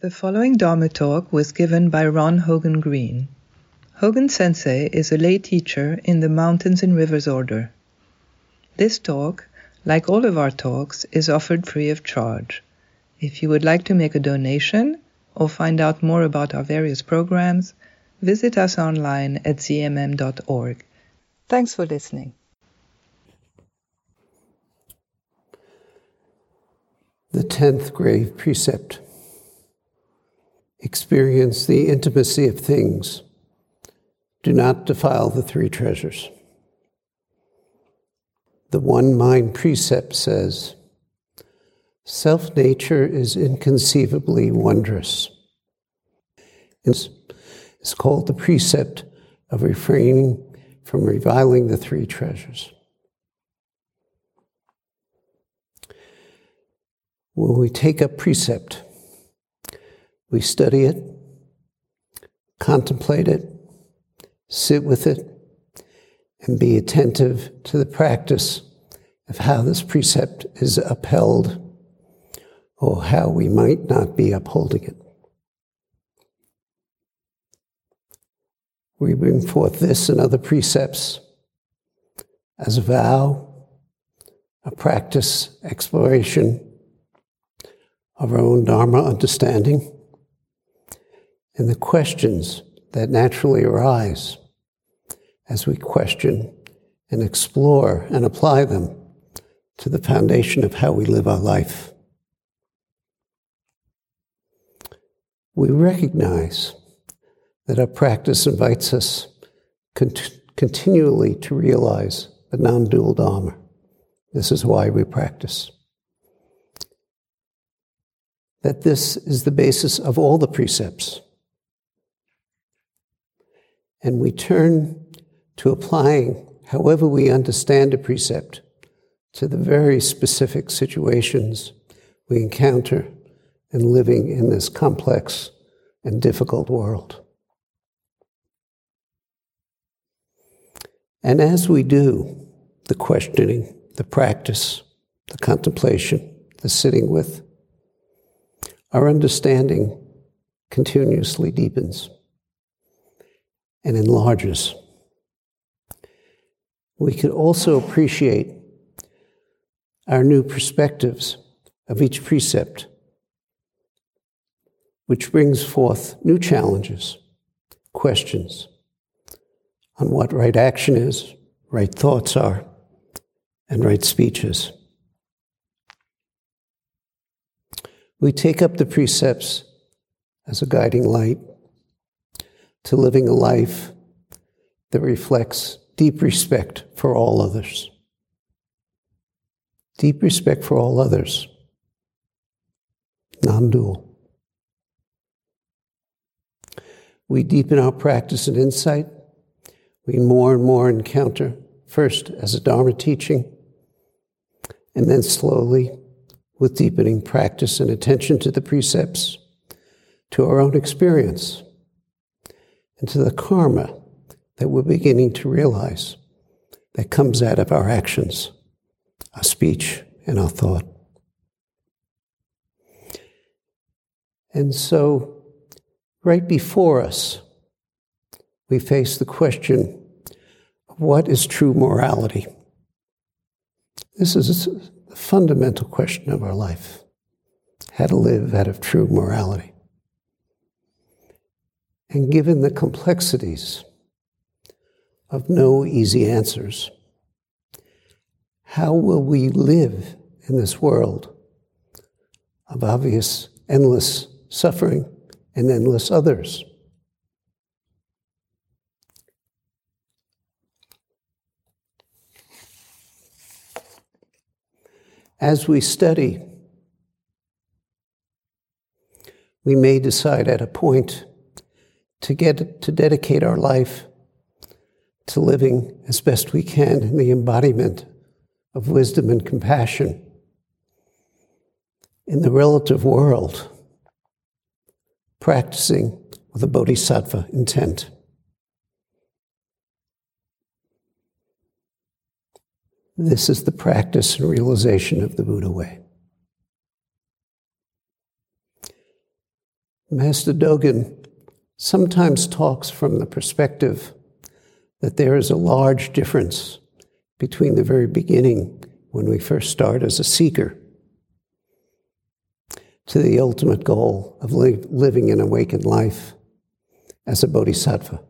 The following Dharma talk was given by Ron Hogen Green. Hogen Sensei is a lay teacher in the Mountains and Rivers Order. This talk, like all of our talks, is offered free of charge. If you would like to make a donation or find out more about our various programs, visit us online at zmm.org. Thanks for listening. The tenth grave precept experience the intimacy of things. Do not defile the three treasures. The one mind precept says self nature is inconceivably wondrous. It's called the precept of refraining from reviling the three treasures. When we take up precept, we study it, contemplate it, sit with it, and be attentive to the practice of how this precept is upheld or how we might not be upholding it. We bring forth this and other precepts as a vow, a practice, exploration of our own Dharma understanding, and the questions that naturally arise as we question and explore and apply them to the foundation of how we live our life. We recognize that our practice invites us cont- continually to realize the non dual Dharma. This is why we practice. That this is the basis of all the precepts. And we turn to applying, however we understand a precept, to the very specific situations we encounter in living in this complex and difficult world. And as we do the questioning, the practice, the contemplation, the sitting with, our understanding continuously deepens and enlarges. We can also appreciate our new perspectives of each precept, which brings forth new challenges, questions on what right action is, right thoughts are, and right speeches. We take up the precepts as a guiding light to living a life that reflects deep respect for all others. Deep respect for all others, non dual. We deepen our practice and insight. We more and more encounter, first as a Dharma teaching, and then slowly, with deepening practice and attention to the precepts, to our own experience, and to the karma that we're beginning to realize that comes out of our actions, our speech, and our thought. And so, right before us, we face the question what is true morality? This is the fundamental question of our life how to live out of true morality. And given the complexities of no easy answers, how will we live in this world of obvious endless suffering and endless others? As we study, we may decide at a point to get to dedicate our life to living as best we can in the embodiment of wisdom and compassion in the relative world, practicing with a bodhisattva intent. This is the practice and realization of the Buddha way. Master Dogen sometimes talks from the perspective that there is a large difference between the very beginning, when we first start as a seeker, to the ultimate goal of li- living an awakened life as a bodhisattva.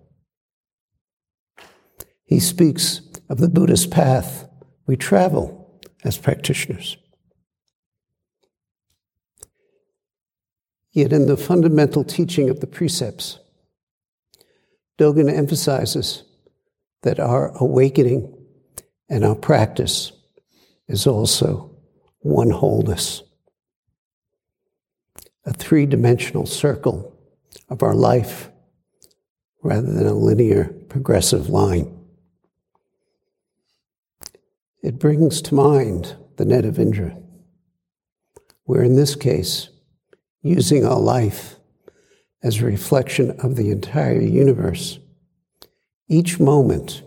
He speaks of the Buddhist path we travel as practitioners. Yet, in the fundamental teaching of the precepts, Dogen emphasizes that our awakening and our practice is also one wholeness, a three dimensional circle of our life rather than a linear progressive line. It brings to mind the net of Indra, where in this case, using our life as a reflection of the entire universe. Each moment,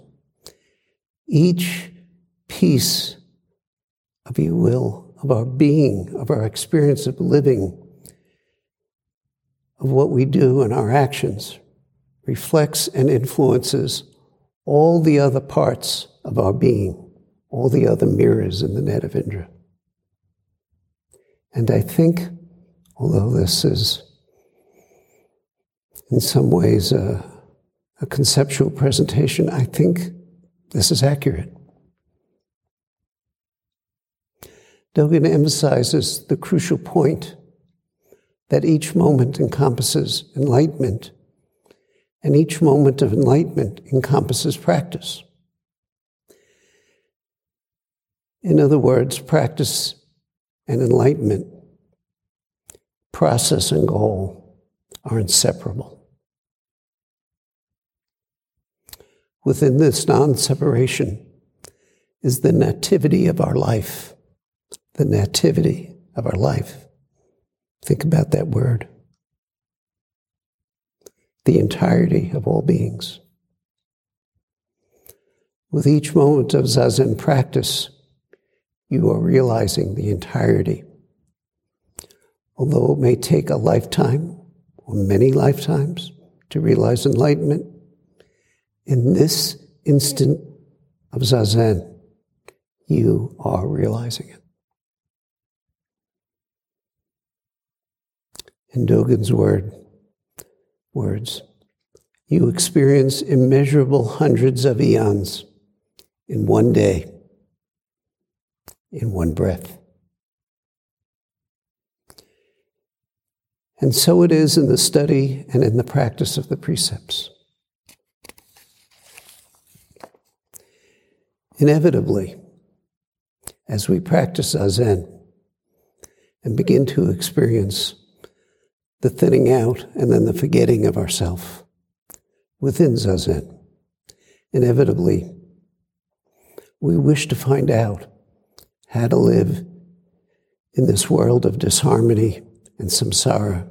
each piece of you will, of our being, of our experience of living, of what we do and our actions, reflects and influences all the other parts of our being, all the other mirrors in the net of Indra. And I think although this is in some ways a, a conceptual presentation, I think this is accurate. Dogen emphasizes the crucial point that each moment encompasses enlightenment, and each moment of enlightenment encompasses practice. In other words, practice and enlightenment process and goal are inseparable. Within this non separation is the nativity of our life. The nativity of our life. Think about that word. The entirety of all beings. With each moment of Zazen practice, you are realizing the entirety although it may take a lifetime or many lifetimes to realize enlightenment, in this instant of Zazen, you are realizing it. In Dogen's word, words, you experience immeasurable hundreds of eons in one day, in one breath. And so it is in the study and in the practice of the precepts. Inevitably, as we practice Zazen and begin to experience the thinning out and then the forgetting of ourself within Zazen, inevitably, we wish to find out how to live in this world of disharmony and samsara,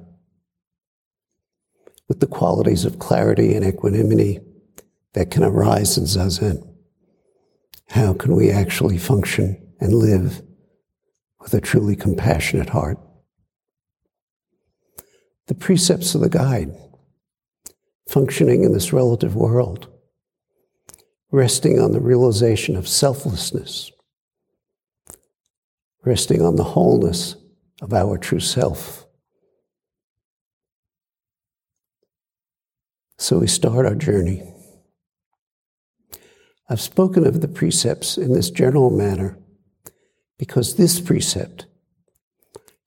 with the qualities of clarity and equanimity that can arise in Zazen. How can we actually function and live with a truly compassionate heart? The precepts of the guide, functioning in this relative world, resting on the realization of selflessness, resting on the wholeness of our true self. So we start our journey. I've spoken of the precepts in this general manner because this precept,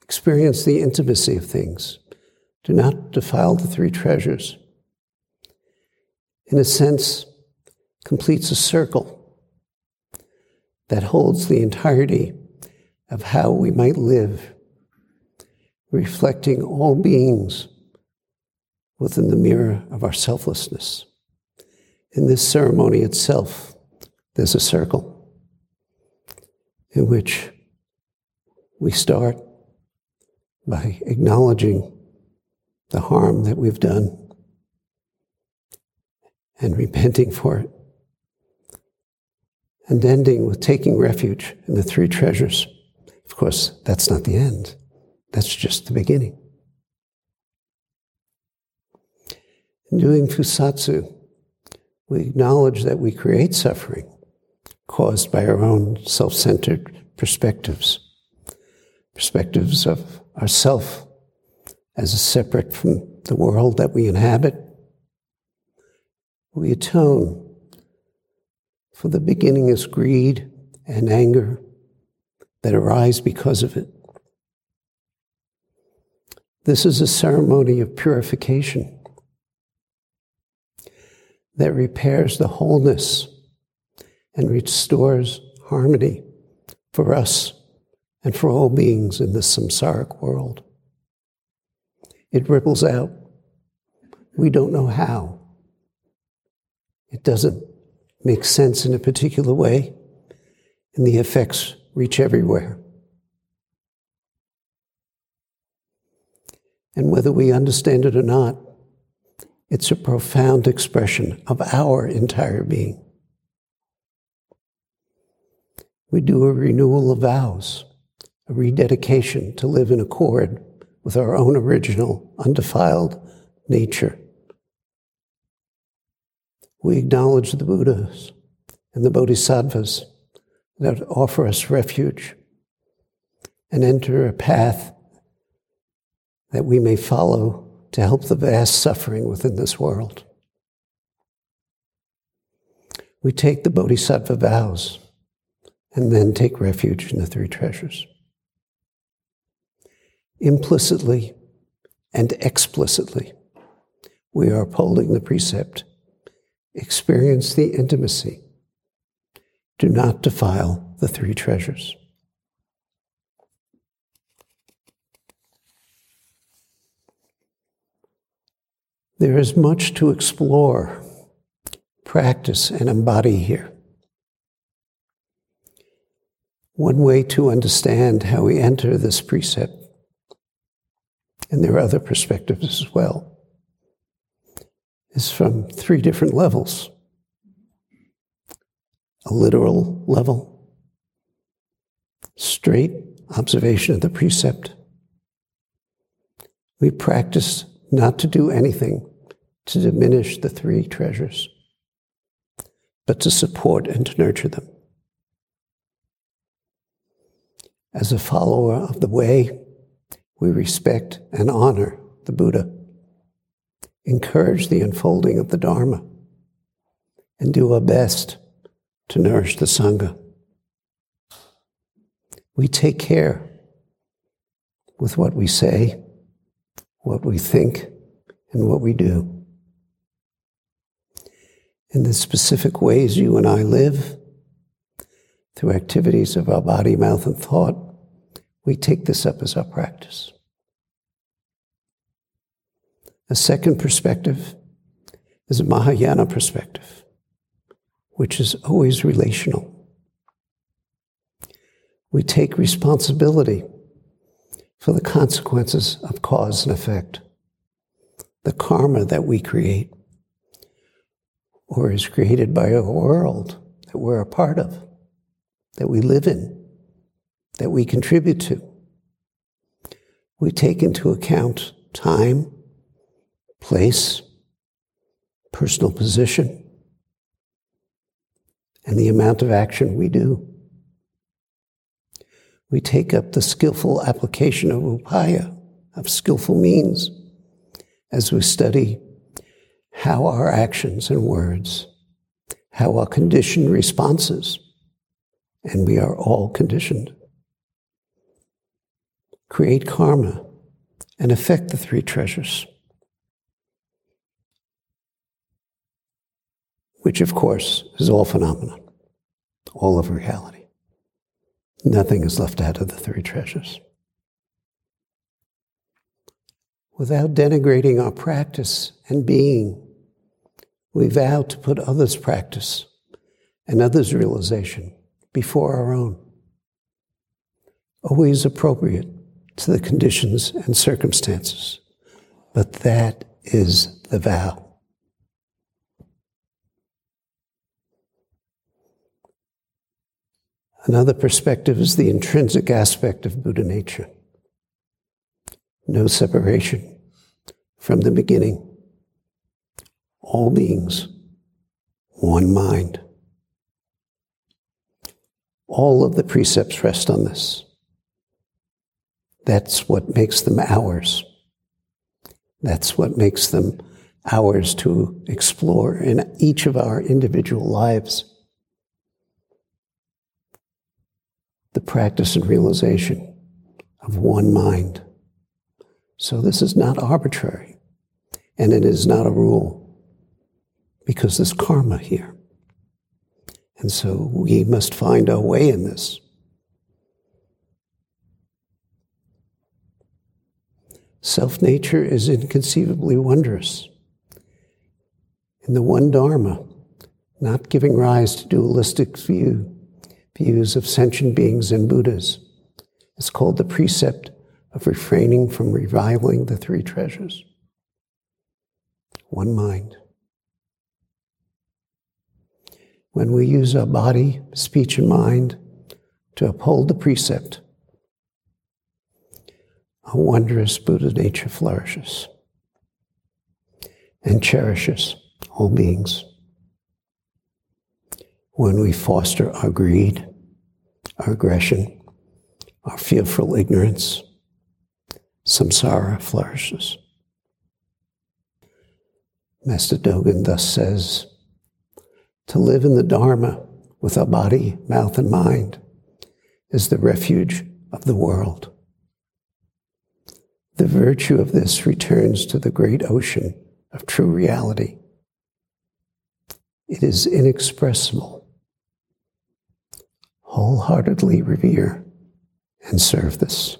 experience the intimacy of things, do not defile the three treasures, in a sense, completes a circle that holds the entirety of how we might live reflecting all beings within the mirror of our selflessness. In this ceremony itself, there's a circle in which we start by acknowledging the harm that we've done and repenting for it, and ending with taking refuge in the three treasures. Of course, that's not the end. That's just the beginning. In doing Fusatsu, we acknowledge that we create suffering caused by our own self centered perspectives, perspectives of ourself as a separate from the world that we inhabit. We atone for the beginningless greed and anger that arise because of it. This is a ceremony of purification that repairs the wholeness and restores harmony for us and for all beings in this samsaric world. It ripples out. We don't know how. It doesn't make sense in a particular way, and the effects reach everywhere. And whether we understand it or not, it's a profound expression of our entire being. We do a renewal of vows, a rededication to live in accord with our own original, undefiled nature. We acknowledge the Buddhas and the Bodhisattvas that offer us refuge and enter a path that we may follow to help the vast suffering within this world. We take the Bodhisattva vows and then take refuge in the three treasures. Implicitly and explicitly, we are upholding the precept experience the intimacy. Do not defile the three treasures. There is much to explore, practice, and embody here. One way to understand how we enter this precept, and there are other perspectives as well, is from three different levels a literal level, straight observation of the precept. We practice not to do anything to diminish the three treasures, but to support and to nurture them. As a follower of the way, we respect and honor the Buddha, encourage the unfolding of the Dharma, and do our best to nourish the Sangha. We take care with what we say, what we think, and what we do in the specific ways you and I live, through activities of our body, mouth, and thought, we take this up as our practice. A second perspective is a Mahayana perspective, which is always relational. We take responsibility for the consequences of cause and effect, the karma that we create or is created by a world that we're a part of, that we live in, that we contribute to. We take into account time, place, personal position, and the amount of action we do. We take up the skillful application of upaya, of skillful means, as we study how our actions and words, how our conditioned responses, and we are all conditioned, create karma and affect the three treasures. Which, of course, is all phenomena, all of reality. Nothing is left out of the three treasures. Without denigrating our practice and being, we vow to put others' practice and others' realization before our own, always appropriate to the conditions and circumstances. But that is the vow. Another perspective is the intrinsic aspect of Buddha nature no separation from the beginning, all beings, one mind. All of the precepts rest on this. That's what makes them ours. That's what makes them ours to explore in each of our individual lives. The practice and realization of one mind. So this is not arbitrary, and it is not a rule, because there's karma here. And so we must find our way in this. Self nature is inconceivably wondrous. In the one Dharma, not giving rise to dualistic view, views of sentient beings and Buddhas, it's called the precept of refraining from reviling the three treasures. One mind. When we use our body, speech, and mind to uphold the precept, a wondrous Buddha nature flourishes and cherishes all beings. When we foster our greed, our aggression, our fearful ignorance, samsara flourishes. Master Dogen thus says to live in the Dharma with our body, mouth, and mind is the refuge of the world. The virtue of this returns to the great ocean of true reality. It is inexpressible. Wholeheartedly revere and serve this.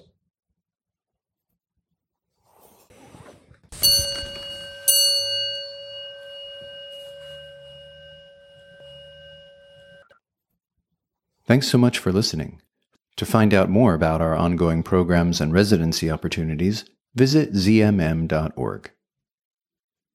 Thanks so much for listening. To find out more about our ongoing programs and residency opportunities, visit zmm.org.